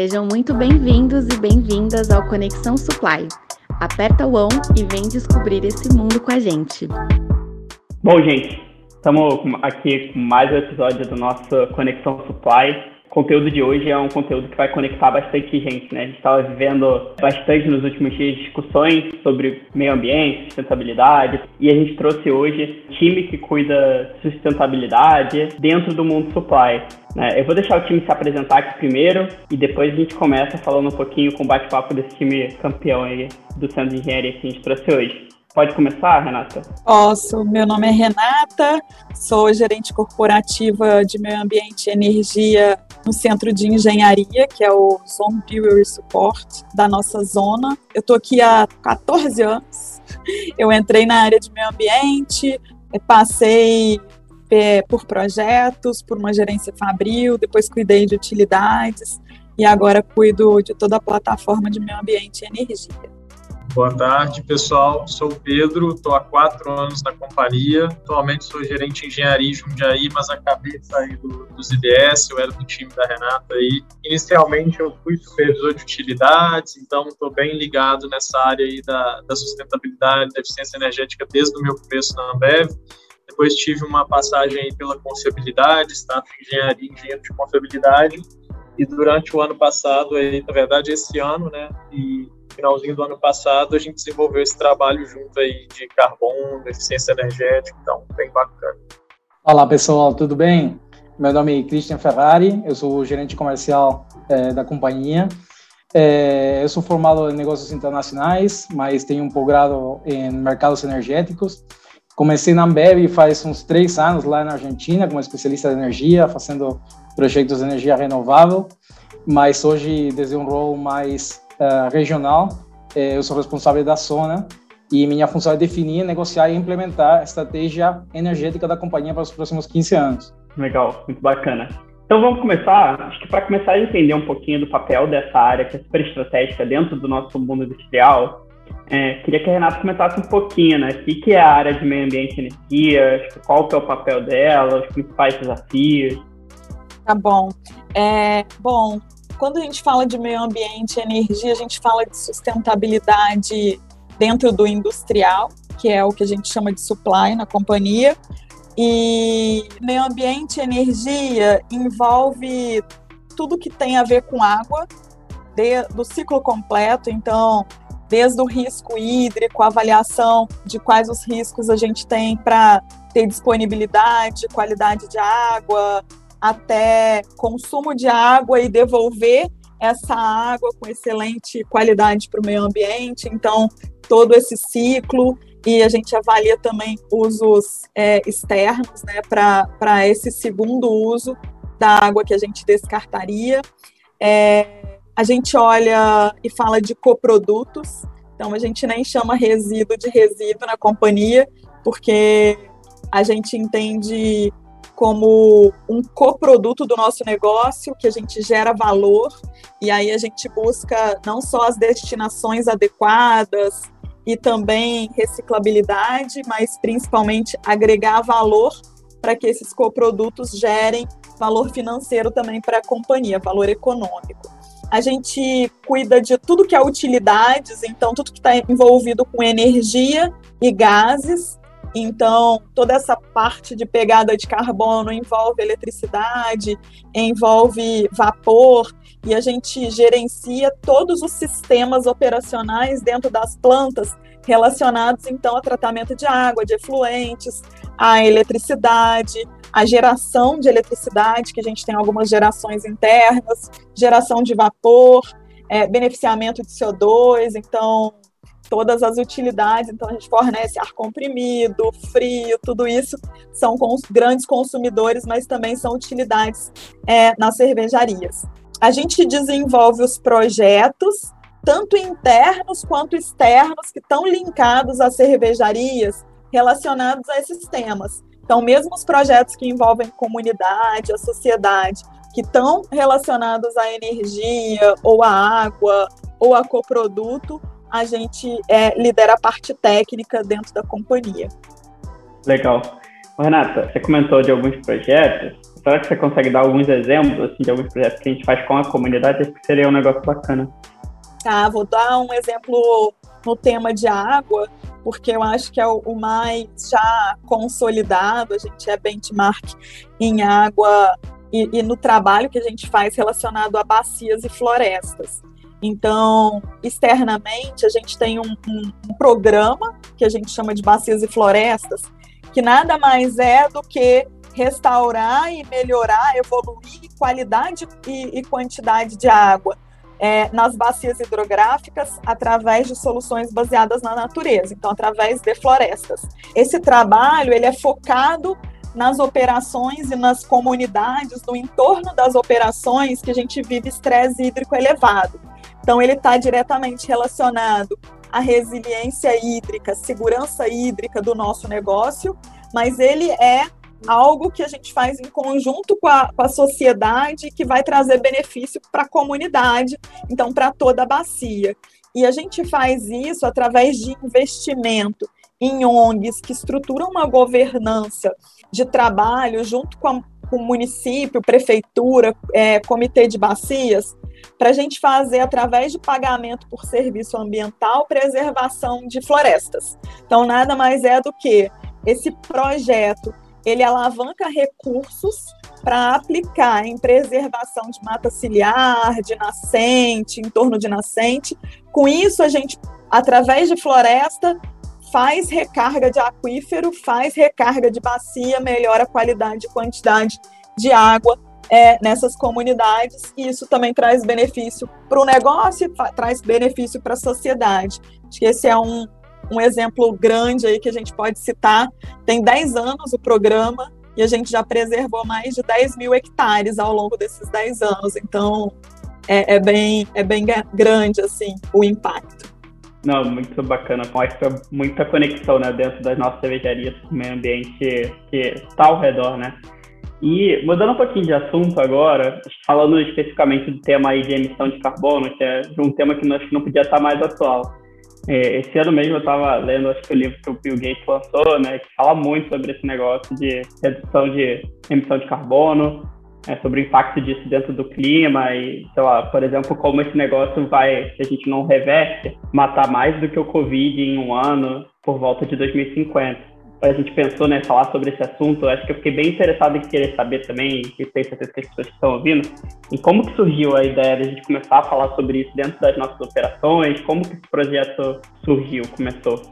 Sejam muito bem-vindos e bem-vindas ao Conexão Supply. Aperta o on e vem descobrir esse mundo com a gente. Bom, gente, estamos aqui com mais um episódio do nosso Conexão Supply. Conteúdo de hoje é um conteúdo que vai conectar bastante gente, né? A gente estava vivendo bastante nos últimos dias discussões sobre meio ambiente, sustentabilidade, e a gente trouxe hoje um time que cuida de sustentabilidade dentro do mundo supply. Né? Eu vou deixar o time se apresentar aqui primeiro e depois a gente começa falando um pouquinho com o bate-papo desse time campeão aí do Centro de Engenharia que a gente trouxe hoje. Pode começar, Renata? Posso. Meu nome é Renata, sou gerente corporativa de meio ambiente e energia no Centro de Engenharia, que é o Zone Brewery Support da nossa zona. Eu estou aqui há 14 anos. Eu entrei na área de meio ambiente, passei é, por projetos, por uma gerência fabril, depois cuidei de utilidades e agora cuido de toda a plataforma de meio ambiente e energia. Boa tarde, pessoal. Sou o Pedro, estou há quatro anos na companhia. Atualmente sou gerente de engenharia em Jundiaí, mas acabei de sair do, dos IBS, eu era do time da Renata aí. Inicialmente eu fui supervisor de utilidades, então estou bem ligado nessa área aí da, da sustentabilidade, da eficiência energética desde o meu começo na Ambev. Depois tive uma passagem aí pela confiabilidade, staff de engenharia, engenheiro de confiabilidade. E durante o ano passado, aí, na verdade esse ano, né, e finalzinho do ano passado, a gente desenvolveu esse trabalho junto aí de carbono, eficiência energética, então bem bacana. Olá pessoal, tudo bem? Meu nome é Christian Ferrari, eu sou gerente comercial é, da companhia. É, eu sou formado em negócios internacionais, mas tenho um posgrado em mercados energéticos. Comecei na Ambev faz uns três anos lá na Argentina como especialista de energia, fazendo projetos de energia renovável, mas hoje desde um mais uh, regional. Eh, eu sou responsável da zona e minha função é definir, negociar e implementar a estratégia energética da companhia para os próximos 15 anos. Legal, muito bacana. Então vamos começar, acho que para começar a entender um pouquinho do papel dessa área que é super estratégica dentro do nosso mundo industrial, é, queria que a Renata comentasse um pouquinho, né? O que, é a área de meio ambiente e energia, qual que é o papel dela, os principais desafios. Tá bom. É, bom, quando a gente fala de meio ambiente e energia, a gente fala de sustentabilidade dentro do industrial, que é o que a gente chama de supply na companhia. E meio ambiente e energia envolve tudo que tem a ver com água, de, do ciclo completo, então, desde o risco hídrico, avaliação de quais os riscos a gente tem para ter disponibilidade, qualidade de água, até consumo de água e devolver essa água com excelente qualidade para o meio ambiente. Então, todo esse ciclo e a gente avalia também usos é, externos né, para esse segundo uso da água que a gente descartaria. É, a gente olha e fala de coprodutos, então a gente nem chama resíduo de resíduo na companhia, porque a gente entende como um coproduto do nosso negócio, que a gente gera valor, e aí a gente busca não só as destinações adequadas e também reciclabilidade, mas principalmente agregar valor para que esses coprodutos gerem valor financeiro também para a companhia, valor econômico. A gente cuida de tudo que é utilidades, então tudo que está envolvido com energia e gases, então, toda essa parte de pegada de carbono envolve eletricidade, envolve vapor, e a gente gerencia todos os sistemas operacionais dentro das plantas relacionados então a tratamento de água, de efluentes, a eletricidade, a geração de eletricidade, que a gente tem algumas gerações internas, geração de vapor, é, beneficiamento de CO2, então todas as utilidades, então a gente fornece ar comprimido, frio, tudo isso são cons grandes consumidores, mas também são utilidades é, nas cervejarias. A gente desenvolve os projetos, tanto internos quanto externos, que estão linkados às cervejarias, relacionados a esses temas. Então, mesmo os projetos que envolvem comunidade, a sociedade, que estão relacionados à energia, ou à água, ou a coproduto, a gente é, lidera a parte técnica dentro da companhia. Legal. Renata, você comentou de alguns projetos. Será que você consegue dar alguns exemplos assim, de alguns projetos que a gente faz com a comunidade? Acho que seria um negócio bacana. Tá, vou dar um exemplo no tema de água, porque eu acho que é o, mais já consolidado, a gente é benchmark em água e, e no trabalho que a gente faz relacionado a bacias e florestas. Então, externamente, a gente tem um, um, um, programa que a gente chama de Bacias e Florestas, que nada mais é do que restaurar e melhorar, evoluir qualidade e, e quantidade de água é, nas bacias hidrográficas através de soluções baseadas na natureza, então através de florestas. Esse trabalho ele é focado nas operações e nas comunidades, no entorno das operações que a gente vive estresse hídrico elevado. Então, ele está diretamente relacionado à resiliência hídrica, segurança hídrica do nosso negócio, mas ele é algo que a gente faz em conjunto com a, com a sociedade que vai trazer benefício para a comunidade, então para toda a bacia. E a gente faz isso através de investimento em ONGs que estruturam uma governança de trabalho junto com, a, com o município, prefeitura, é, comitê de bacias, para a gente fazer, através de pagamento por serviço ambiental, preservação de florestas. Então, nada mais é do que esse projeto ele alavanca recursos para aplicar em preservação de mata ciliar, de nascente, em torno de nascente. Com isso, a gente, através de floresta, faz recarga de aquífero, faz recarga de bacia, melhora a qualidade e quantidade de água é, nessas comunidades, e isso também traz benefício para o negócio e traz benefício para a sociedade. Acho que esse é um, um exemplo grande aí que a gente pode citar. Tem 10 anos o programa e a gente já preservou mais de 10 mil hectares ao longo desses 10 anos. Então, é, é bem, é bem grande assim o impacto. Não, muito bacana. Mostra muita conexão né, dentro das nossas cervejarias com o meio ambiente que está ao redor, né? E mudando um pouquinho de assunto agora, falando especificamente do tema aí de emissão de carbono, que é um tema que nós não podia estar mais atual. É, esse ano mesmo eu estava lendo, acho que o livro que o Bill Gates lançou, né, que fala muito sobre esse negócio de redução de emissão de carbono, é, sobre o impacto disso dentro do clima e, sei lá, por exemplo, como esse negócio vai, se a gente não reverte, matar mais do que o Covid em um ano por volta de 2050 a gente pensou né, falar sobre esse assunto, acho que eu fiquei bem interessado em querer saber também, e tenho certeza que as pessoas que estão ouvindo, em como que surgiu a ideia de a gente começar a falar sobre isso dentro das nossas operações, como que esse projeto surgiu, começou?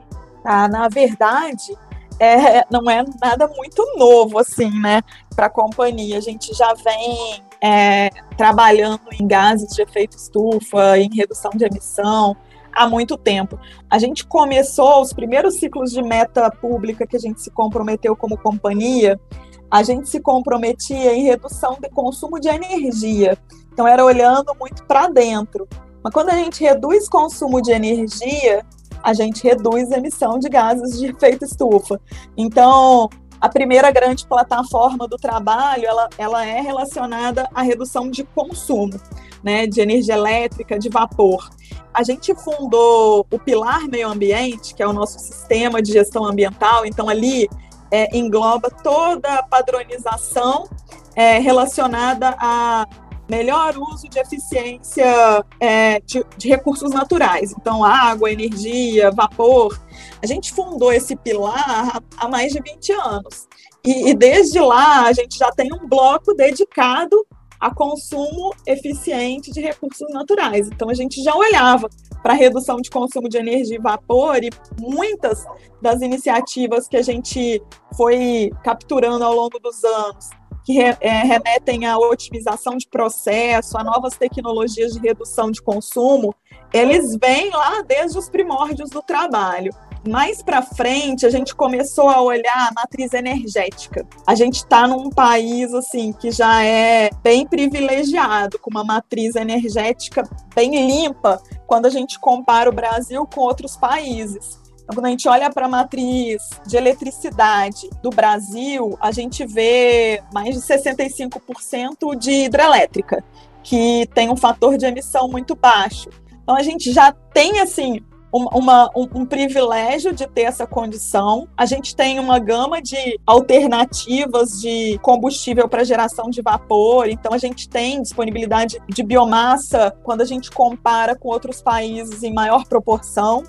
Ah, na verdade, é, não é nada muito novo, assim, né, para a companhia. A gente já vem é, trabalhando em gases de efeito estufa, em redução de emissão, há muito tempo. A gente começou os primeiros ciclos de meta pública que a gente se comprometeu como companhia, a gente se comprometia em redução de consumo de energia. Então era olhando muito para dentro. Mas quando a gente reduz consumo de energia, a gente reduz a emissão de gases de efeito estufa. Então, a primeira grande plataforma do trabalho, ela, ela é relacionada à redução de consumo, né, de energia elétrica, de vapor. A gente fundou o Pilar Meio Ambiente, que é o nosso sistema de gestão ambiental, então ali é, engloba toda a padronização é, relacionada a melhor uso de eficiência é, de, de, recursos naturais, então água, energia, vapor. A gente fundou esse pilar há mais de 20 anos. E, e desde lá a gente já tem um bloco dedicado a consumo eficiente de recursos naturais. Então a gente já olhava para redução de consumo de energia e vapor e muitas das iniciativas que a gente foi capturando ao longo dos anos que re, é, remetem à otimização de processo, a novas tecnologias de redução de consumo, eles vêm lá desde os primórdios do trabalho. Mais para frente, a gente começou a olhar a matriz energética. A gente está num país assim que já é bem privilegiado, com uma matriz energética bem limpa, quando a gente compara o Brasil com outros países. Então, quando a gente olha para a matriz de eletricidade do Brasil, a gente vê mais de 65% de hidrelétrica, que tem um fator de emissão muito baixo. Então, a gente já tem, assim, uma, um, um, privilégio de ter essa condição. A gente tem uma gama de alternativas de combustível para geração de vapor, então a gente tem disponibilidade de biomassa quando a gente compara com outros países em maior proporção.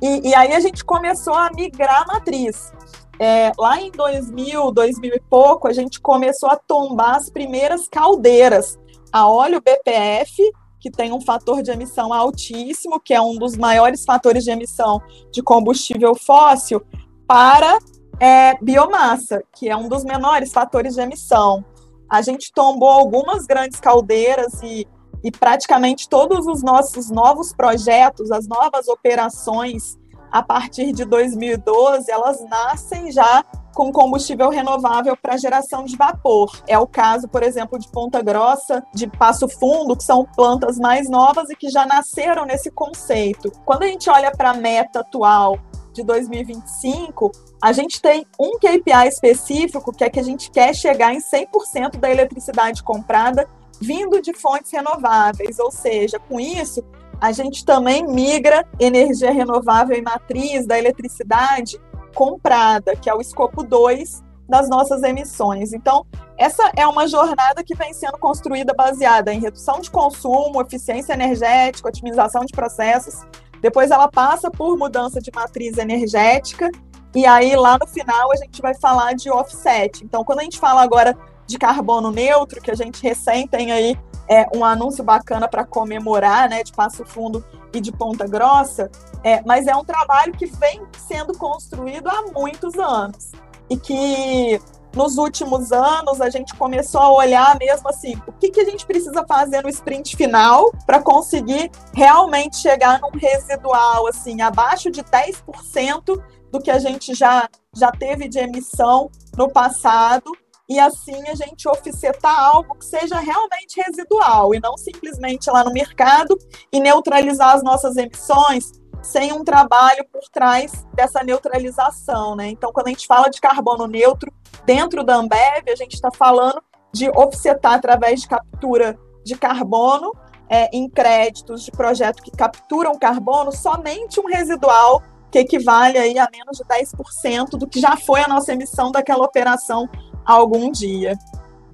E, e aí a gente começou a migrar a matriz. É, lá em 2000, 2000 e pouco, a gente começou a tombar as primeiras caldeiras a óleo BPF que tem um fator de emissão altíssimo, que é um dos maiores fatores de emissão de combustível fóssil, para é, biomassa, que é um dos menores fatores de emissão. A gente tombou algumas grandes caldeiras e, e praticamente todos os nossos novos projetos, as novas operações a partir de 2012, elas nascem já com combustível renovável para geração de vapor. É o caso, por exemplo, de Ponta Grossa, de Passo Fundo, que são plantas mais novas e que já nasceram nesse conceito. Quando a gente olha para a meta atual de 2025, a gente tem um KPI específico, que é que a gente quer chegar em 100% da eletricidade comprada vindo de fontes renováveis, ou seja, com isso, a gente também migra energia renovável e matriz da eletricidade comprada, que é o escopo 2 das nossas emissões. Então, essa é uma jornada que vem sendo construída baseada em redução de consumo, eficiência energética, otimização de processos. Depois ela passa por mudança de matriz energética e aí lá no final a gente vai falar de offset. Então, quando a gente fala agora de carbono neutro, que a gente recém tem aí é, um anúncio bacana para comemorar, né, de Passo Fundo e de Ponta Grossa, é, mas é um trabalho que vem sendo construído há muitos anos. E que nos últimos anos a gente começou a olhar mesmo assim, o que, que a gente precisa fazer no sprint final para conseguir realmente chegar num residual assim abaixo de 10% do que a gente já já teve de emissão no passado e assim a gente offsetar algo que seja realmente residual e não simplesmente lá no mercado e neutralizar as nossas emissões sem um trabalho por trás dessa neutralização, né? Então, quando a gente fala de carbono neutro dentro da Ambev, a gente está falando de offsetar através de captura de carbono é, em créditos de projeto que capturam carbono somente um residual que equivale aí a menos de 10% do que já foi a nossa emissão daquela operação algum dia.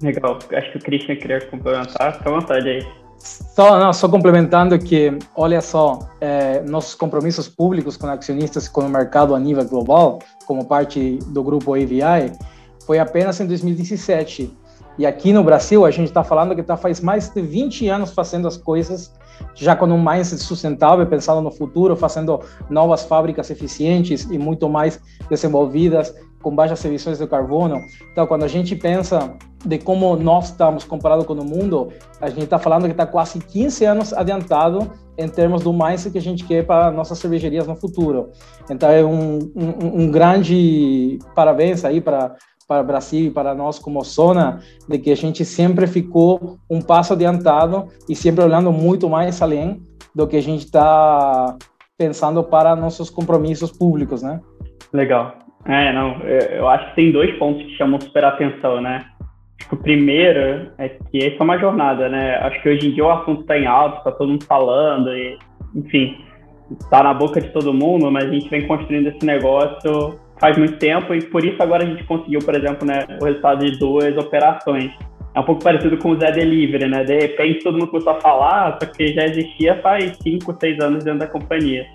Legal. Acho que o Christian queria complementar. Fica à vontade aí. Só, não, só complementando que, olha só, é, nossos compromissos públicos com acionistas e com o mercado a nível global, como parte do grupo AVI, foi apenas em 2017. E aqui no Brasil, a gente está falando que tá faz mais de 20 anos fazendo as coisas já com um mindset sustentável, pensando no futuro, fazendo novas fábricas eficientes e muito mais desenvolvidas, com baixas emissões de carbono. Então, quando a gente pensa de como nós estamos comparado com o mundo, a gente está falando que está quase 15 anos adiantado em termos do mindset que a gente quer para nossas cervejarias no futuro. Então, é um, um, um grande parabéns aí para para o Brasil e para nós como zona, de que a gente sempre ficou um passo adiantado e sempre olhando muito mais além do que a gente está pensando para nossos compromissos públicos, né? Legal. É, não, eu acho que tem dois pontos que chamam super atenção, né? Acho que o primeiro é que essa é uma jornada, né? Acho que hoje em dia o assunto está em alto, está todo mundo falando, e, enfim, está na boca de todo mundo, mas a gente vem construindo esse negócio faz muito tempo e por isso agora a gente conseguiu, por exemplo, né, o resultado de duas operações. É um pouco parecido com o Zé Delivery, né? De repente todo mundo começou a falar, só que já existia faz 5, 6 anos dentro da companhia.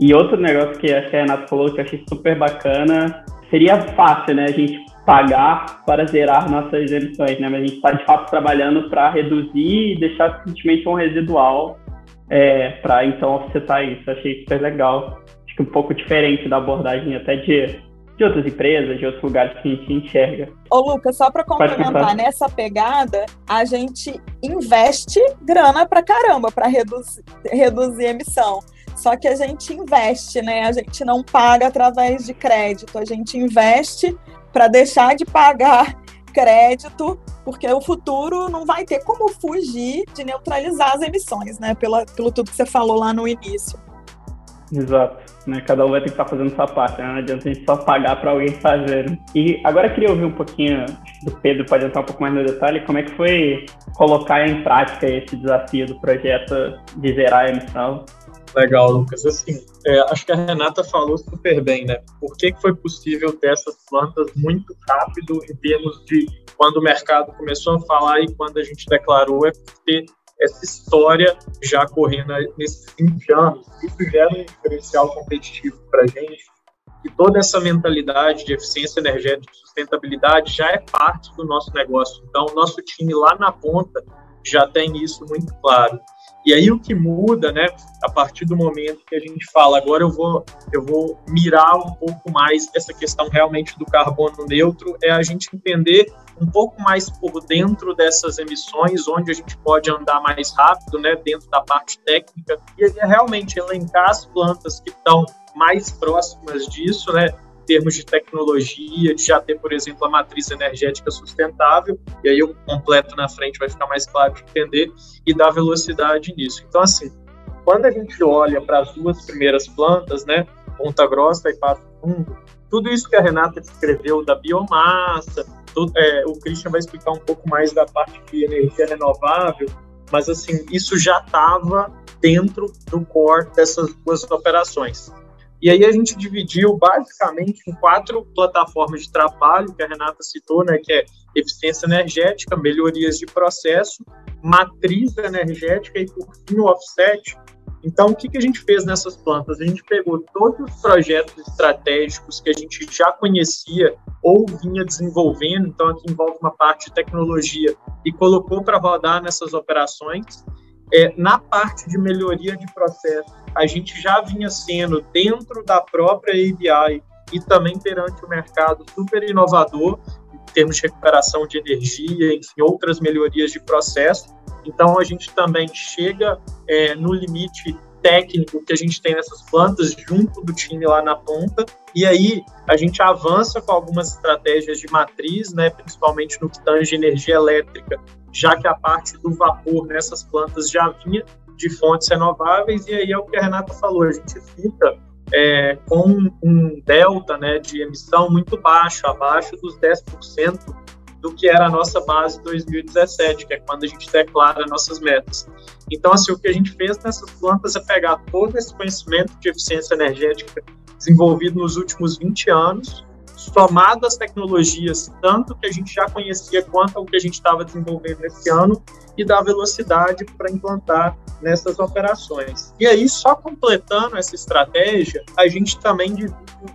E outro negócio que acho que a Renata falou que eu achei super bacana, seria fácil, né, a gente pagar para zerar nossas emissões, né? Mas a gente está de fato trabalhando para reduzir e deixar simplesmente um residual é, para então offsetar isso. Achei super legal acho que um pouco diferente da abordagem até de, de outras empresas, de outros lugares que a gente enxerga. Ô, Lucas, só para complementar, nessa pegada, a gente investe grana para caramba para reduzir, reduzir emissão. Só que a gente investe, né? A gente não paga através de crédito, a gente investe para deixar de pagar crédito, porque o futuro não vai ter como fugir de neutralizar as emissões, né? Pela, pelo tudo que você falou lá no início. Exato. Né? Cada um vai ter que estar fazendo sua parte, né? não adianta a gente só pagar para alguém fazer. E agora eu queria ouvir um pouquinho do Pedro, pode entrar um pouco mais no detalhe, como é que foi colocar em prática esse desafio do projeto de zerar a emissão? Legal, Lucas. Assim, é, acho que a Renata falou super bem, né? Por que, que foi possível ter essas plantas muito rápido em termos de quando o mercado começou a falar e quando a gente declarou é ter essa história já correndo nesses 20 anos. Isso gera um diferencial competitivo para a gente. E toda essa mentalidade de eficiência energética e sustentabilidade já é parte do nosso negócio. Então, nosso time lá na ponta já tem isso muito claro. E aí o que muda, né, a partir do momento que a gente fala, agora eu vou, eu vou mirar um pouco mais essa questão realmente do carbono neutro, é a gente entender um pouco mais por dentro dessas emissões, onde a gente pode andar mais rápido, né, dentro da parte técnica, e é realmente elencar as plantas que estão mais próximas disso, né, termos de tecnologia, de já ter, por exemplo, a matriz energética sustentável, e aí eu completo na frente, vai ficar mais claro de entender, e dar velocidade nisso. Então, assim, quando a gente olha para as duas primeiras plantas, né, Ponta Grossa e Passo Fundo, tudo isso que a Renata descreveu da biomassa, tudo, é, o Christian vai explicar um pouco mais da parte de energia renovável, mas assim, isso já estava dentro do core dessas duas operações. E aí a gente dividiu basicamente em quatro plataformas de trabalho, que a Renata citou, né, que é eficiência energética, melhorias de processo, matriz energética e, por fim, o offset. Então, o que, que a gente fez nessas plantas? A gente pegou todos os projetos estratégicos que a gente já conhecia ou vinha desenvolvendo, então aqui envolve uma parte de tecnologia, e colocou para rodar nessas operações. É, na parte de melhoria de processo, a gente já vinha sendo, dentro da própria ABI e também perante o mercado, super inovador em termos de recuperação de energia, enfim, outras melhorias de processo. Então, a gente também chega é, no limite técnico que a gente tem nessas plantas junto do time lá na ponta e aí a gente avança com algumas estratégias de matriz, né, principalmente no que tange energia elétrica, já que a parte do vapor nessas plantas já vinha de fontes renováveis, e aí é o que a Renata falou, a gente fica é, com um delta né, de emissão muito baixo, abaixo dos 10% do que era a nossa base 2017, que é quando a gente declara nossas metas. Então, assim, o que a gente fez nessas plantas é pegar todo esse conhecimento de eficiência energética desenvolvido nos últimos 20 anos, somado às tecnologias, tanto que a gente já conhecia quanto ao que a gente estava desenvolvendo esse ano, e dar velocidade para implantar nessas operações. E aí, só completando essa estratégia, a gente também divide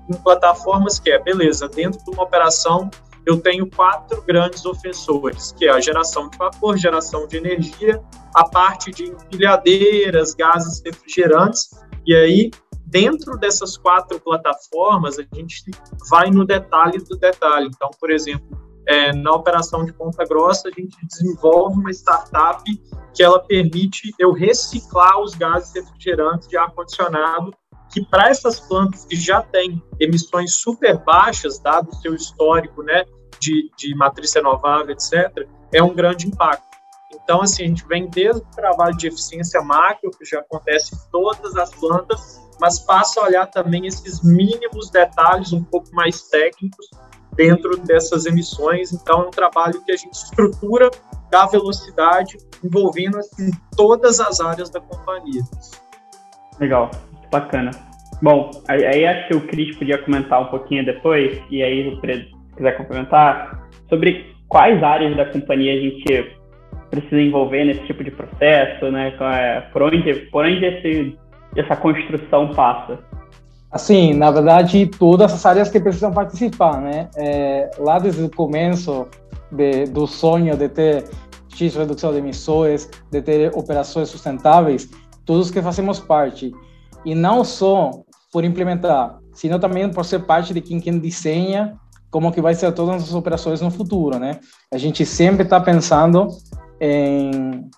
em plataformas que é, beleza, dentro de uma operação eu tenho quatro grandes ofensores, que é a geração de vapor, geração de energia, a parte de empilhadeiras, gases refrigerantes, e aí dentro dessas quatro plataformas, a gente vai no detalhe do detalhe. Então, por exemplo, é, na operação de Ponta Grossa, a gente desenvolve uma startup que ela permite eu reciclar os gases refrigerantes de ar-condicionado, que para essas plantas que já têm emissões super baixas, dado o seu histórico né, de, de matriz renovável, etc., é um grande impacto. Então, assim, a gente vem desde o trabalho de eficiência macro, que já acontece em todas as plantas, mas passa a olhar também esses mínimos detalhes um pouco mais técnicos dentro dessas emissões. Então, é um trabalho que a gente estrutura da velocidade, envolvendo assim, todas as áreas da companhia. Legal, bacana. Bom, aí, acho que o Cris podia comentar um pouquinho depois, e aí se quiser complementar, sobre quais áreas da companhia a gente precisa envolver nesse tipo de processo, né? É, por onde, por onde esse, essa construção passa? Assim, na verdade, todas as áreas que precisam participar, né? É, lá desde o começo de, do sonho de ter X redução de emissões, de ter operações sustentáveis, todos que fazemos parte. E não só por implementar, sino também por ser parte de quem, quem desenha como que vai ser todas as operações no futuro, né? A gente sempre está pensando em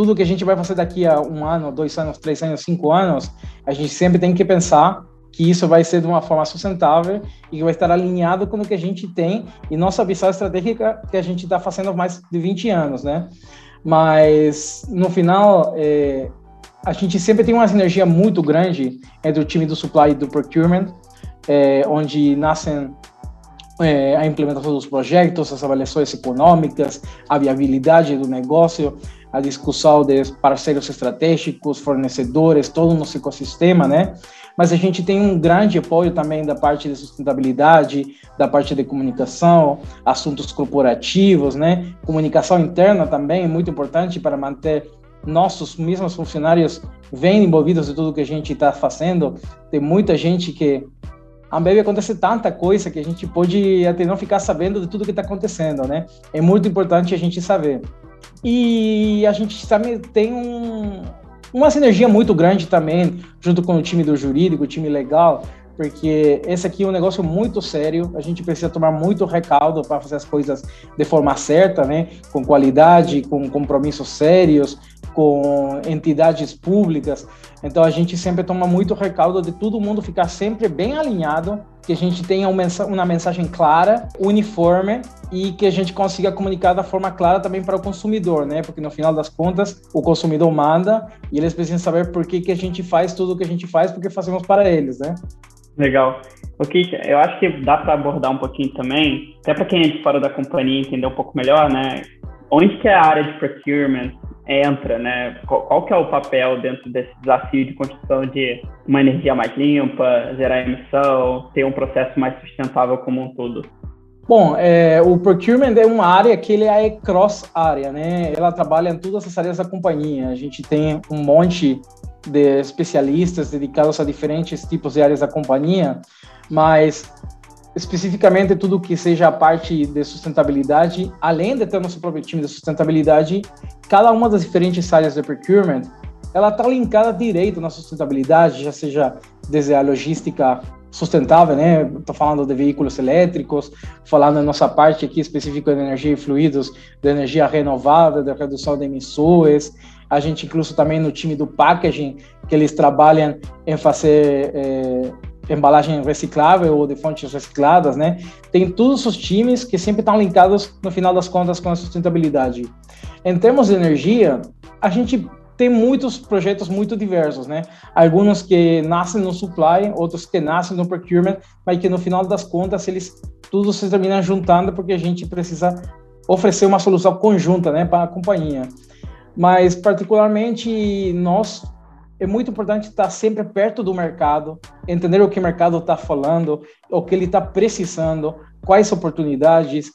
tudo que a gente vai fazer daqui a um ano, dois anos, três anos, cinco anos, a gente sempre tem que pensar que isso vai ser de uma forma sustentável e que vai estar alinhado com o que a gente tem e nossa visão estratégica que a gente está fazendo há mais de 20 anos, né? Mas, no final, é, a gente sempre tem uma sinergia muito grande entre o time do supply e do procurement, é, onde nascem é, a implementação dos projetos, as avaliações econômicas, a viabilidade do negócio, a discussão de parceiros estratégicos, fornecedores, todo o nosso ecossistema, né? Mas a gente tem um grande apoio também da parte de sustentabilidade, da parte de comunicação, assuntos corporativos, né? Comunicação interna também é muito importante para manter nossos mesmos funcionários bem envolvidos em tudo que a gente está fazendo. Tem muita gente que a Ambev acontece tanta coisa que a gente pode até não ficar sabendo de tudo que está acontecendo, né? É muito importante a gente saber. E a gente também tem um, uma sinergia muito grande também, junto com o time do jurídico, o time legal, porque esse aqui é um negócio muito sério, a gente precisa tomar muito recaldo para fazer as coisas de forma certa, né? Com qualidade, com compromissos sérios, com entidades públicas. Então a gente sempre toma muito recaldo de todo mundo ficar sempre bem alinhado, que a gente tenha uma mensagem clara, uniforme e que a gente consiga comunicar da forma clara também para o consumidor, né? Porque no final das contas o consumidor manda e eles precisam saber por que, que a gente faz tudo o que a gente faz, porque fazemos para eles, né? Legal. Ok, eu acho que dá para abordar um pouquinho também, até para quem é de fora da companhia entender um pouco melhor, né? Onde que é a área de procurement entra, né? Qual, qual, que é o papel dentro desse desafio de construção de uma energia mais limpa, zerar emissão, ter um processo mais sustentável como um todo? Bom, é, o procurement é uma área que ele é cross área, né? Ela trabalha em todas as áreas da companhia. A gente tem um monte de especialistas dedicados a diferentes tipos de áreas da companhia, mas especificamente tudo que seja a parte de sustentabilidade, além de ter nosso próprio time de sustentabilidade, cada uma das diferentes áreas de procurement, ela está linkada direito na sustentabilidade, já seja desde a logística sustentável, né? Estou falando de veículos elétricos, falando da nossa parte aqui específica de energia e fluidos, de energia renovável, da redução de emissões. A gente incluso também no time do packaging, que eles trabalham em fazer é, embalagem reciclável ou de fontes recicladas, né? Tem todos os times que sempre estão linkados, no final das contas, com a sustentabilidade. Em termos de energia, a gente tem muitos projetos muito diversos, né? Alguns que nascem no supply, outros que nascem no procurement, mas que no final das contas eles tudo se termina juntando porque a gente precisa oferecer uma solução conjunta, né, para a companhia. Mas particularmente nós é muito importante estar sempre perto do mercado, entender o que o mercado está falando, o que ele está precisando, quais oportunidades,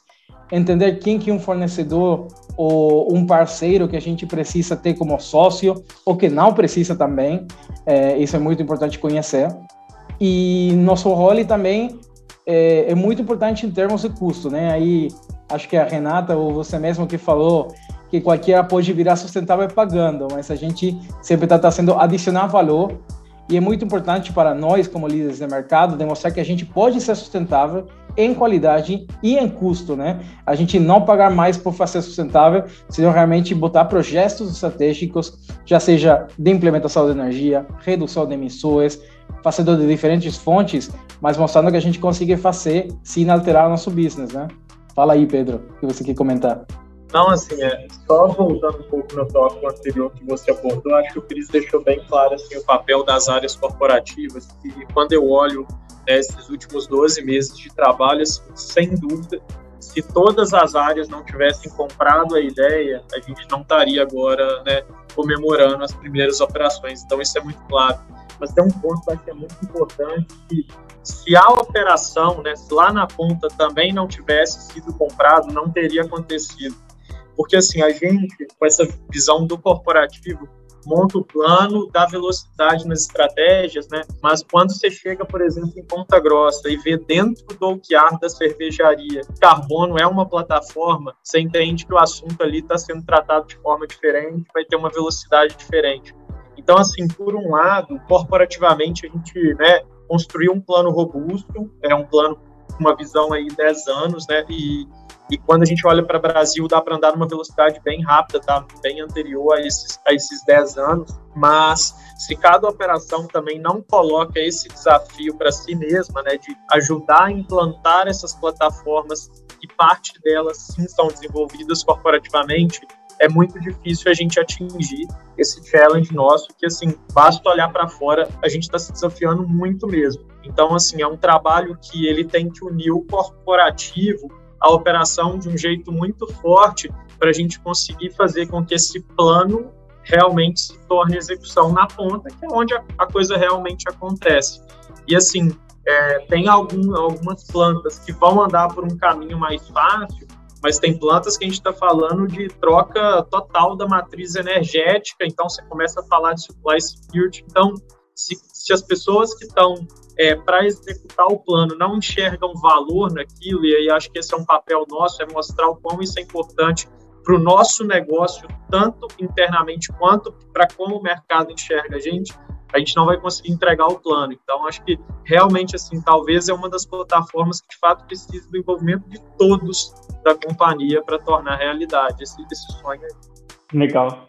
entender quem que um fornecedor ou um parceiro que a gente precisa ter como sócio, ou que não precisa também. É, isso é muito importante conhecer. E nosso rol também é, é, muito importante em termos de custo, né? Aí acho que a Renata ou você mesmo que falou que qualquer pode virar sustentável pagando, mas a gente sempre está tá sendo adicionar valor e é muito importante para nós, como líderes de mercado, demonstrar que a gente pode ser sustentável em qualidade e em custo, né? A gente não pagar mais por fazer sustentável, senão realmente botar projetos estratégicos, já seja de implementação de energia, redução de emissões, fazendo de diferentes fontes, mas mostrando que a gente consegue fazer sem alterar o nosso business, né? Fala aí, Pedro, o que você quer comentar. Não, assim, é, só voltando um pouco no tópico anterior que você abordou, acho que o Cris deixou bem claro assim, o papel das áreas corporativas, e quando eu olho né, esses últimos 12 meses de trabalho, assim, sem dúvida, se todas as áreas não tivessem comprado a ideia, a gente não estaria agora né, comemorando as primeiras operações, então isso é muito claro. Mas tem um ponto que ser muito importante, que se a operação, né, lá na ponta também não tivesse sido comprado, não teria acontecido. Porque, assim, a gente, com essa visão do corporativo, monta o plano, dá velocidade nas estratégias, né? Mas quando você chega, por exemplo, em Ponta Grossa e vê dentro do OKR da cervejaria, carbono é uma plataforma, você entende que o assunto ali está sendo tratado de forma diferente, vai ter uma velocidade diferente. Então, assim, por um lado, corporativamente a gente, né, construiu um plano robusto, é um plano com uma visão aí 10 anos, né? E e quando a gente olha para o Brasil, dá para andar numa velocidade bem rápida, tá? bem anterior a esses, a esses 10 anos. Mas se cada operação também não coloca esse desafio para si mesma, né, de ajudar a implantar essas plataformas e parte delas sim são desenvolvidas corporativamente, é muito difícil a gente atingir esse challenge nosso, que assim, basta olhar para fora, a gente está se desafiando muito mesmo. Então, assim, é um trabalho que ele tem que unir o corporativo a operação de um jeito muito forte para a gente conseguir fazer com que esse plano realmente se torne execução na ponta, que é onde a, a coisa realmente acontece. E assim, é, tem algum, algumas plantas que vão andar por um caminho mais fácil, mas tem plantas que a gente está falando de troca total da matriz energética, então você começa a falar de supply security. Então, se, se as pessoas que estão é, para executar o plano não enxergam valor naquilo, e aí acho que esse é um papel nosso, é mostrar o quão isso é importante para o nosso negócio, tanto internamente quanto para como o mercado enxerga a gente, a gente não vai conseguir entregar o plano. Então, acho que realmente, assim, talvez é uma das plataformas que de fato precisa do envolvimento de todos da companhia para tornar realidade esse, esse sonho aí. Legal.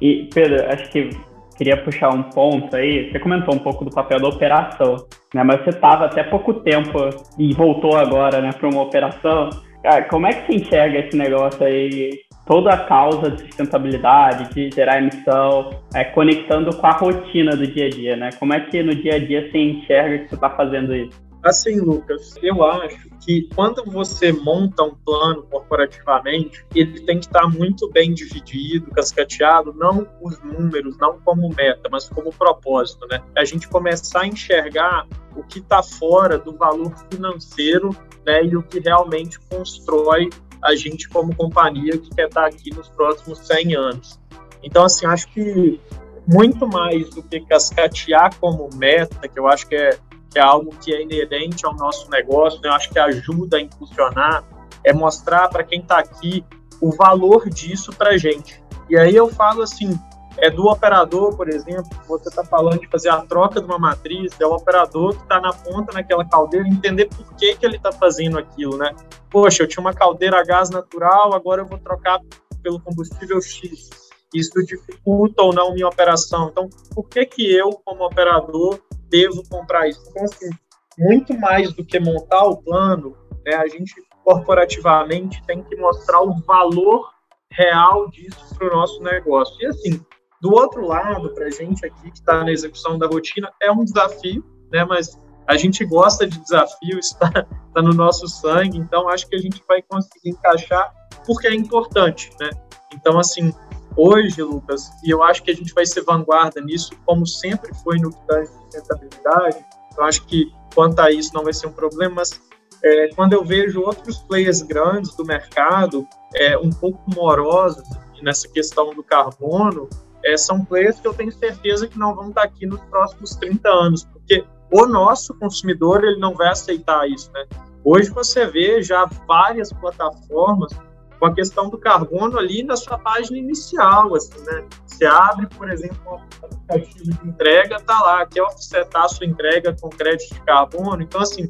E, Pedro, acho que queria puxar um ponto aí. Você comentou um pouco do papel da operação, né? Mas você estava até pouco tempo e voltou agora, né, para uma operação. Cara, como é que você enxerga esse negócio aí toda a causa de sustentabilidade, de gerar emissão, é, conectando com a rotina do dia a dia, né? Como é que no dia a dia você enxerga que você está fazendo isso? Assim, Lucas, eu acho que quando você monta um plano corporativamente, ele tem que estar muito bem dividido, cascateado, não os números, não como meta, mas como propósito, né? A gente começar a enxergar o que está fora do valor financeiro, né, e o que realmente constrói a gente como companhia que quer estar aqui nos próximos 100 anos. Então, assim, acho que muito mais do que cascatear como meta, que eu acho que é, que é algo que é inerente ao nosso negócio, né? eu acho que ajuda a impulsionar, é mostrar para quem está aqui o valor disso para gente. E aí eu falo assim, é do operador, por exemplo, você está falando de fazer a troca de uma matriz, é o operador que está na ponta naquela caldeira, entender por que, que ele está fazendo aquilo, né? Poxa, eu tinha uma caldeira a gás natural, agora eu vou trocar pelo combustível X. Isso dificulta ou não minha operação. Então, por que que eu, como operador, devo comprar isso? Então, assim, muito mais do que montar o plano, né, a gente corporativamente tem que mostrar o valor real disso para o nosso negócio. E assim, do outro lado, para a gente aqui que está na execução da rotina, é um desafio, né? Mas a gente gosta de desafio, está, está no nosso sangue, então acho que a gente vai conseguir encaixar porque é importante, né? Então, assim, hoje, Lucas, e eu acho que a gente vai ser vanguarda nisso, como sempre foi no que de sustentabilidade, eu acho que quanto a isso não vai ser um problema, mas é, quando eu vejo outros players grandes do mercado é, um pouco morosos nessa questão do carbono, é, são players que eu tenho certeza que não vão estar aqui nos próximos 30 anos, porque o nosso consumidor ele não vai aceitar isso, né? Hoje você vê já várias plataformas com a questão do carbono ali na sua página inicial, assim, né? Você abre, por exemplo, um aplicativo de entrega, tá lá, quer offsetar a sua entrega com crédito de carbono. Então, assim,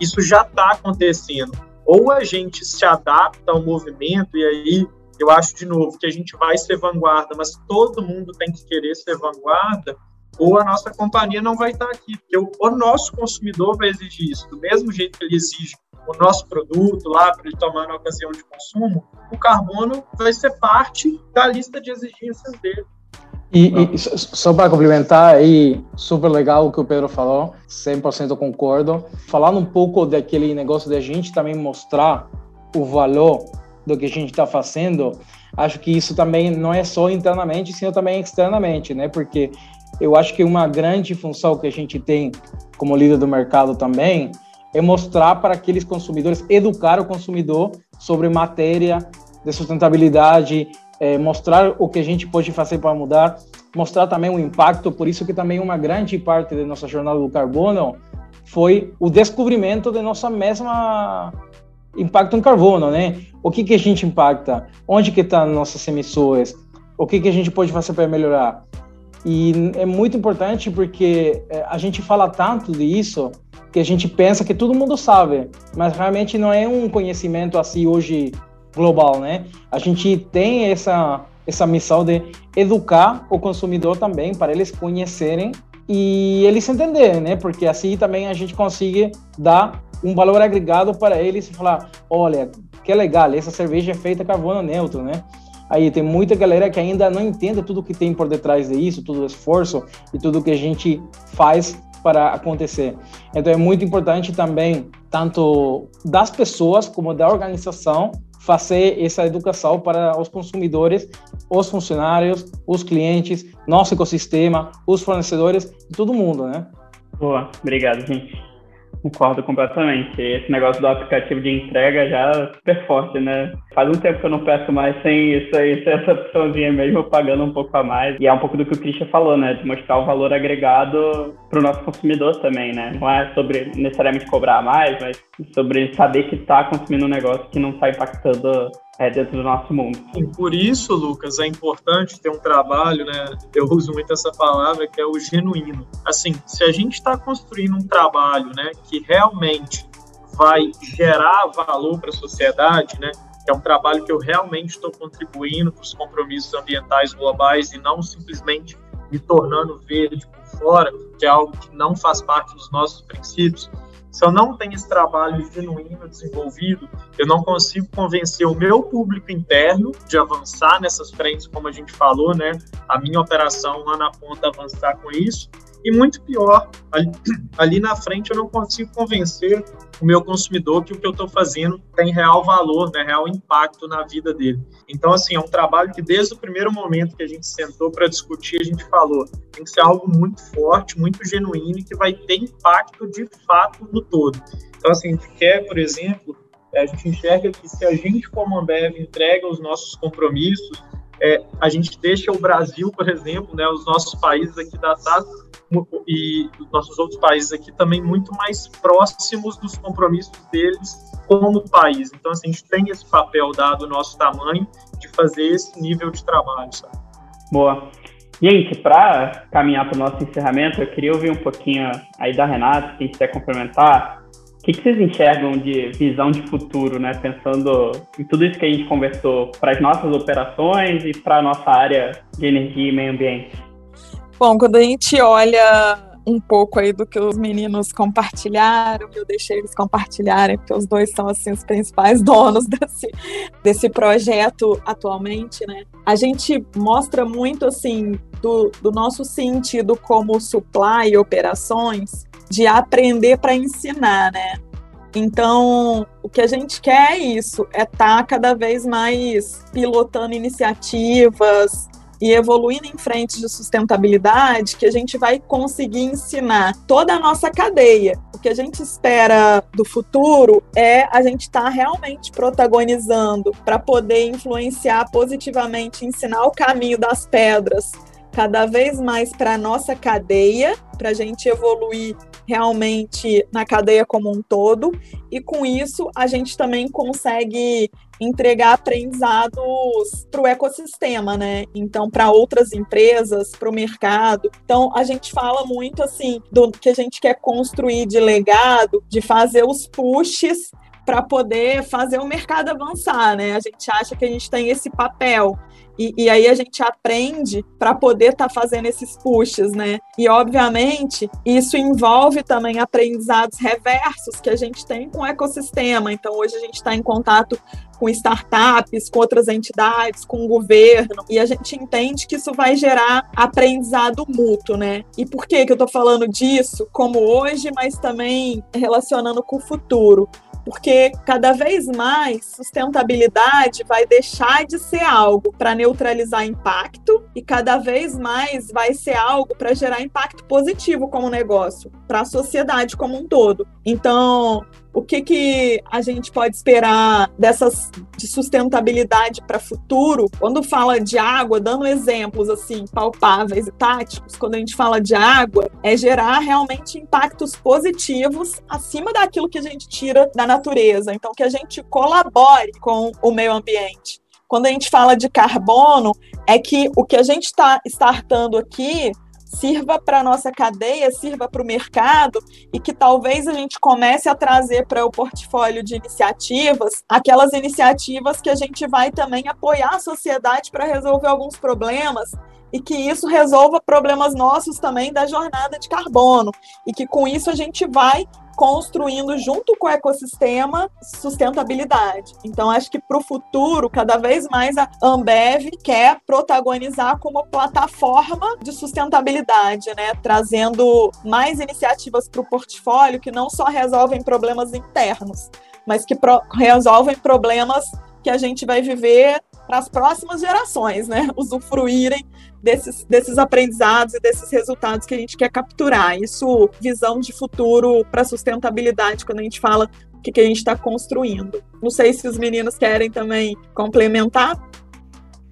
isso já está acontecendo. Ou a gente se adapta ao movimento e aí eu acho, de novo, que a gente vai ser vanguarda, mas todo mundo tem que querer ser vanguarda, ou a nossa companhia não vai estar aqui, porque o, o nosso consumidor vai exigir isso. Do mesmo jeito que ele exige o nosso produto lá para ele tomar na ocasião de consumo, o carbono vai ser parte da lista de exigências dele. E, e só para complementar aí, super legal o que o Pedro falou, 100% concordo. Falando um pouco daquele negócio de a gente também mostrar o valor do que a gente está fazendo, acho que isso também não é só internamente, sim também externamente, né? Porque eu acho que uma grande função que a gente tem como líder do mercado também é mostrar para aqueles consumidores, educar o consumidor sobre matéria de sustentabilidade, é, mostrar o que a gente pode fazer para mudar, mostrar também o impacto, por isso que também uma grande parte da nossa jornada do carbono foi o descobrimento de nossa mesma impacto em carbono, né? O que que a gente impacta? Onde que estão tá nossas emissões? O que que a gente pode fazer para melhorar? E é muito importante porque é, a gente fala tanto disso que a gente pensa que todo mundo sabe, mas realmente não é um conhecimento assim hoje global, né? A gente tem essa essa missão de educar o consumidor também para eles conhecerem e eles entenderem, né? Porque assim também a gente consegue dar um valor agregado para eles e falar, olha, que legal, essa cerveja é feita carbono neutro, né? Aí tem muita galera que ainda não entende tudo que tem por detrás disso, todo o esforço e tudo que a gente faz para acontecer. Então é muito importante também, tanto das pessoas como da organização, fazer essa educação para os consumidores, os funcionários, os clientes, nosso ecossistema, os fornecedores, todo mundo, né? Boa, obrigado, gente. Concordo completamente. Esse negócio do aplicativo de entrega já é super forte, né? Faz um tempo que eu não peço mais sem isso aí, sem essa opçãozinha mesmo, pagando um pouco a mais. E é um pouco do que o Christian falou, né? De mostrar o valor agregado para o nosso consumidor também, né? Não é sobre necessariamente cobrar mais, mas sobre saber que está consumindo um negócio que não está impactando é, dentro do nosso mundo. E por isso, Lucas, é importante ter um trabalho, né? Eu uso muito essa palavra que é o genuíno. Assim, se a gente está construindo um trabalho, né, que realmente vai gerar valor para a sociedade, né? Que é um trabalho que eu realmente estou contribuindo para os compromissos ambientais globais e não simplesmente me tornando verde por fora, que é algo que não faz parte dos nossos princípios se eu não tenho esse trabalho genuíno desenvolvido, eu não consigo convencer o meu público interno de avançar nessas frentes, como a gente falou, né? A minha operação lá na ponta avançar com isso. E muito pior, ali, ali na frente eu não consigo convencer o meu consumidor que o que eu estou fazendo tem real valor, né, real impacto na vida dele. Então, assim, é um trabalho que desde o primeiro momento que a gente sentou para discutir, a gente falou, tem que ser algo muito forte, muito genuíno e que vai ter impacto de fato no todo. Então, assim, a gente quer, por exemplo, a gente enxerga que se a gente, como Ambev, entrega os nossos compromissos, é, a gente deixa o Brasil, por exemplo, né, os nossos países aqui da TAS e os nossos outros países aqui também muito mais próximos dos compromissos deles como país. Então, assim, a gente tem esse papel dado o nosso tamanho de fazer esse nível de trabalho, sabe? Boa. Gente, para caminhar para o nosso encerramento, eu queria ouvir um pouquinho aí da Renata, quem quiser complementar. O que, que vocês enxergam de visão de futuro, né? Pensando em tudo isso que a gente conversou para as nossas operações e para a nossa área de energia e meio ambiente? Bom, quando a gente olha um pouco aí do que os meninos compartilharam, eu deixei eles compartilharem, porque os dois são assim os principais donos desse, desse projeto atualmente, né? A gente mostra muito assim do, do nosso sentido como supply e operações de aprender para ensinar, né? Então, o que a gente quer é isso, é estar tá cada vez mais pilotando iniciativas, e evoluindo em frente de sustentabilidade que a gente vai conseguir ensinar toda a nossa cadeia. O que a gente espera do futuro é a gente estar tá realmente protagonizando para poder influenciar positivamente, ensinar o caminho das pedras cada vez mais para a nossa cadeia, para a gente evoluir realmente na cadeia como um todo, e com isso a gente também consegue entregar aprendizados para o ecossistema, né? Então, para outras empresas, para o mercado. Então, a gente fala muito assim do que a gente quer construir de legado, de fazer os pushes para poder fazer o mercado avançar, né? A gente acha que a gente tem esse papel e, e aí a gente aprende para poder estar tá fazendo esses pushes, né? E obviamente isso envolve também aprendizados reversos que a gente tem com o ecossistema. Então hoje a gente está em contato com startups, com outras entidades, com o governo, e a gente entende que isso vai gerar aprendizado mútuo, né? E por que, que eu estou falando disso? Como hoje, mas também relacionando com o futuro porque cada vez mais sustentabilidade vai deixar de ser algo para neutralizar impacto e cada vez mais vai ser algo para gerar impacto positivo como negócio para a sociedade como um todo. Então, o que, que a gente pode esperar dessas de sustentabilidade para futuro? Quando fala de água, dando exemplos assim palpáveis e táticos, quando a gente fala de água, é gerar realmente impactos positivos acima daquilo que a gente tira da natureza. Então, que a gente colabore com o meio ambiente. Quando a gente fala de carbono, é que o que a gente está startando aqui sirva para a nossa cadeia, sirva para o mercado e que talvez a gente comece a trazer para o portfólio de iniciativas aquelas iniciativas que a gente vai também apoiar a sociedade para resolver alguns problemas e que isso resolva problemas nossos também da jornada de carbono. E que com isso a gente vai construindo junto com o ecossistema sustentabilidade. Então acho que para o futuro, cada vez mais a Ambev quer protagonizar como plataforma de sustentabilidade, né, trazendo mais iniciativas para o portfólio que não só resolvem problemas internos, mas que pro resolvem problemas que a gente vai viver para as próximas gerações, né? Usufruírem desses, desses aprendizados e desses resultados que a gente quer capturar. Isso, visão de futuro para sustentabilidade, quando a gente fala o que, que a gente está construindo. Não sei se os meninos querem também complementar.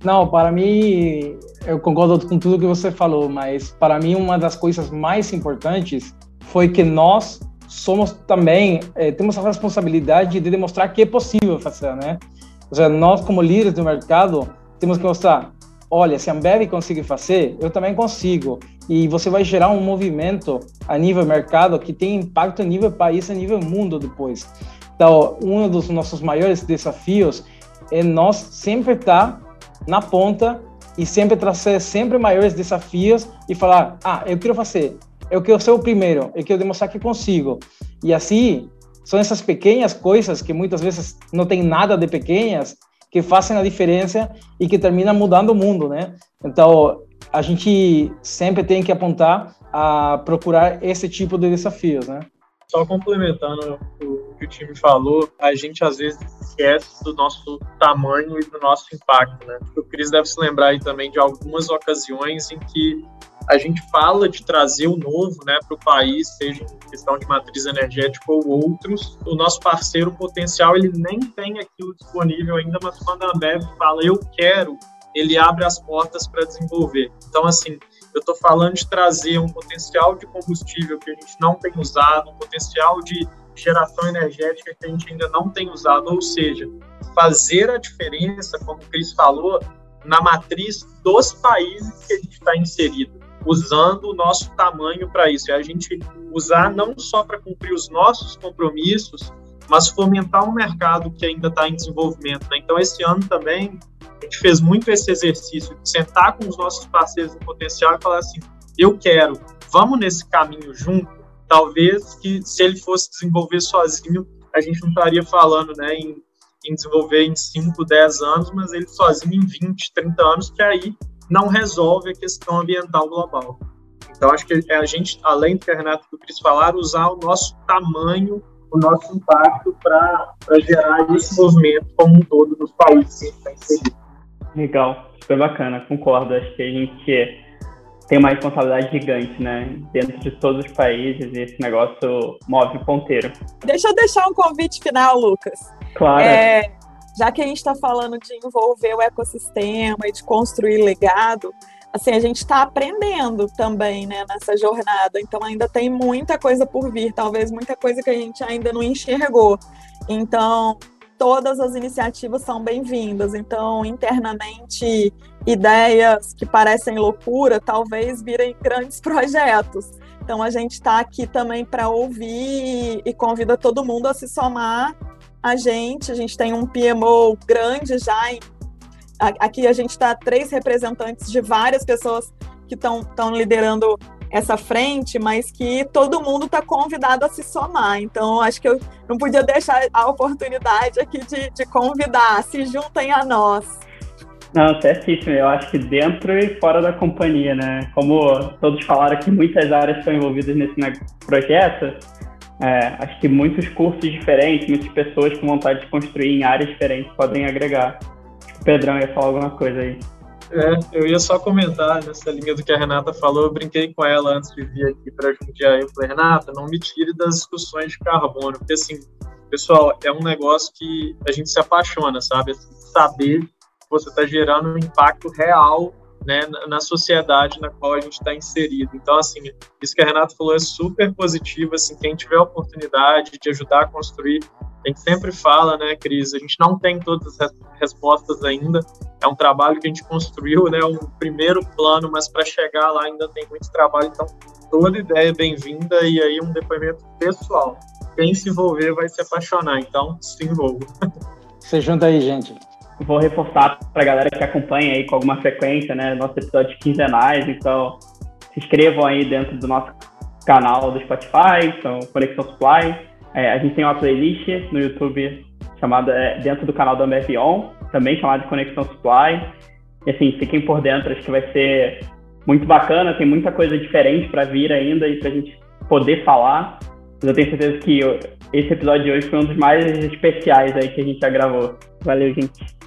Não, para mim, eu concordo com tudo que você falou, mas para mim uma das coisas mais importantes foi que nós somos também, eh, temos a responsabilidade de demonstrar que é possível fazer, né? Ou seja, nós como líderes do mercado temos que mostrar, olha, se a Ambev consegue fazer, eu também consigo. E você vai gerar um movimento a nível mercado que tem impacto a nível país, a nível mundo depois. Então, um dos nossos maiores desafios é nós sempre estar na ponta e sempre trazer sempre maiores desafios e falar, ah, eu quero fazer, eu quero ser o primeiro, eu quero demonstrar que consigo. E assim, são essas pequenas coisas que muitas vezes não tem nada de pequenas que fazem a diferença e que terminam mudando o mundo, né? Então, a gente sempre tem que apontar a procurar esse tipo de desafios, né? Só complementando o que o time falou, a gente às vezes esquece do nosso tamanho e do nosso impacto, né? O Cris deve se lembrar aí também de algumas ocasiões em que a gente fala de trazer o novo né, para o país, seja em questão de matriz energética ou outros. O nosso parceiro potencial ele nem tem aquilo disponível ainda, mas quando a Ambev fala eu quero, ele abre as portas para desenvolver. Então, assim, eu estou falando de trazer um potencial de combustível que a gente não tem usado, um potencial de geração energética que a gente ainda não tem usado, ou seja, fazer a diferença, como o Cris falou, na matriz dos países que a gente está inserido usando o nosso tamanho para isso. É a gente usar não só para cumprir os nossos compromissos, mas fomentar um mercado que ainda está em desenvolvimento. Né? Então, esse ano também, a gente fez muito esse exercício de sentar com os nossos parceiros em potencial e falar assim: eu quero, vamos nesse caminho junto. Talvez que se ele fosse desenvolver sozinho, a gente não estaria falando né, em, em desenvolver em 5, 10 anos, mas ele sozinho em 20, 30 anos, que aí não resolve a questão ambiental global. Então, acho que é a gente, além do que a Renata e o Cris falaram, usar o nosso tamanho, o nosso impacto para gerar esse movimento como um todo nos países que a gente está inserido. Legal, super bacana, concordo. Acho que a gente tem uma responsabilidade gigante, né? Dentro de todos os países, e esse negócio move ponteiro. Deixa eu deixar um convite final, Lucas. Claro. É, já que a gente está falando de envolver o ecossistema e de construir legado, assim, a gente está aprendendo também, né, nessa jornada. Então ainda tem muita coisa por vir, talvez muita coisa que a gente ainda não enxergou. Então, todas as iniciativas são bem-vindas. Então, internamente, ideias que parecem loucura, talvez virem grandes projetos. Então, a gente está aqui também para ouvir e convida todo mundo a se somar a gente. A gente tem um PMO grande já. Em, aqui a gente está três representantes de várias pessoas que estão liderando essa frente, mas que todo mundo está convidado a se somar. Então, acho que eu não podia deixar a oportunidade aqui de, de convidar, se juntem a nós. Não, certíssimo. Eu acho que dentro e fora da companhia, né? Como todos falaram que muitas áreas estão envolvidas nesse projeto, é, acho que muitos cursos diferentes, muitas pessoas com vontade de construir em áreas diferentes podem agregar. O Pedrão ia falar alguma coisa aí. É, eu ia só comentar nessa linha do que a Renata falou. Eu brinquei com ela antes de vir aqui para Jundiaí. Eu falei, Renata, não me tire das discussões de carbono, porque assim, pessoal, é um negócio que a gente se apaixona, sabe? Saber que você está gerando um impacto real né, na sociedade na qual a gente está inserido. Então, assim, isso que a Renata falou é super positivo, assim, quem tiver a oportunidade de ajudar a construir, a gente sempre fala, né, Cris, a gente não tem todas as respostas ainda, é um trabalho que a gente construiu, né, um primeiro plano, mas para chegar lá ainda tem muito trabalho, então toda ideia é bem-vinda e aí um depoimento pessoal. Quem se envolver vai se apaixonar, então se envolva. Você junta aí, gente vou reforçar para a galera que acompanha aí com alguma frequência, né, nossos episódios quinzenais, então se inscrevam aí dentro do nosso canal do Spotify, então Conexão Supply. É, a gente tem uma playlist no YouTube chamada é, dentro do canal da Ambev também chamada de Conexão Supply. E assim, fiquem por dentro, acho que vai ser muito bacana, tem muita coisa diferente para vir ainda e para a gente poder falar. Mas eu tenho certeza que esse episódio de hoje foi um dos mais especiais aí que a gente já gravou. Valeu, gente.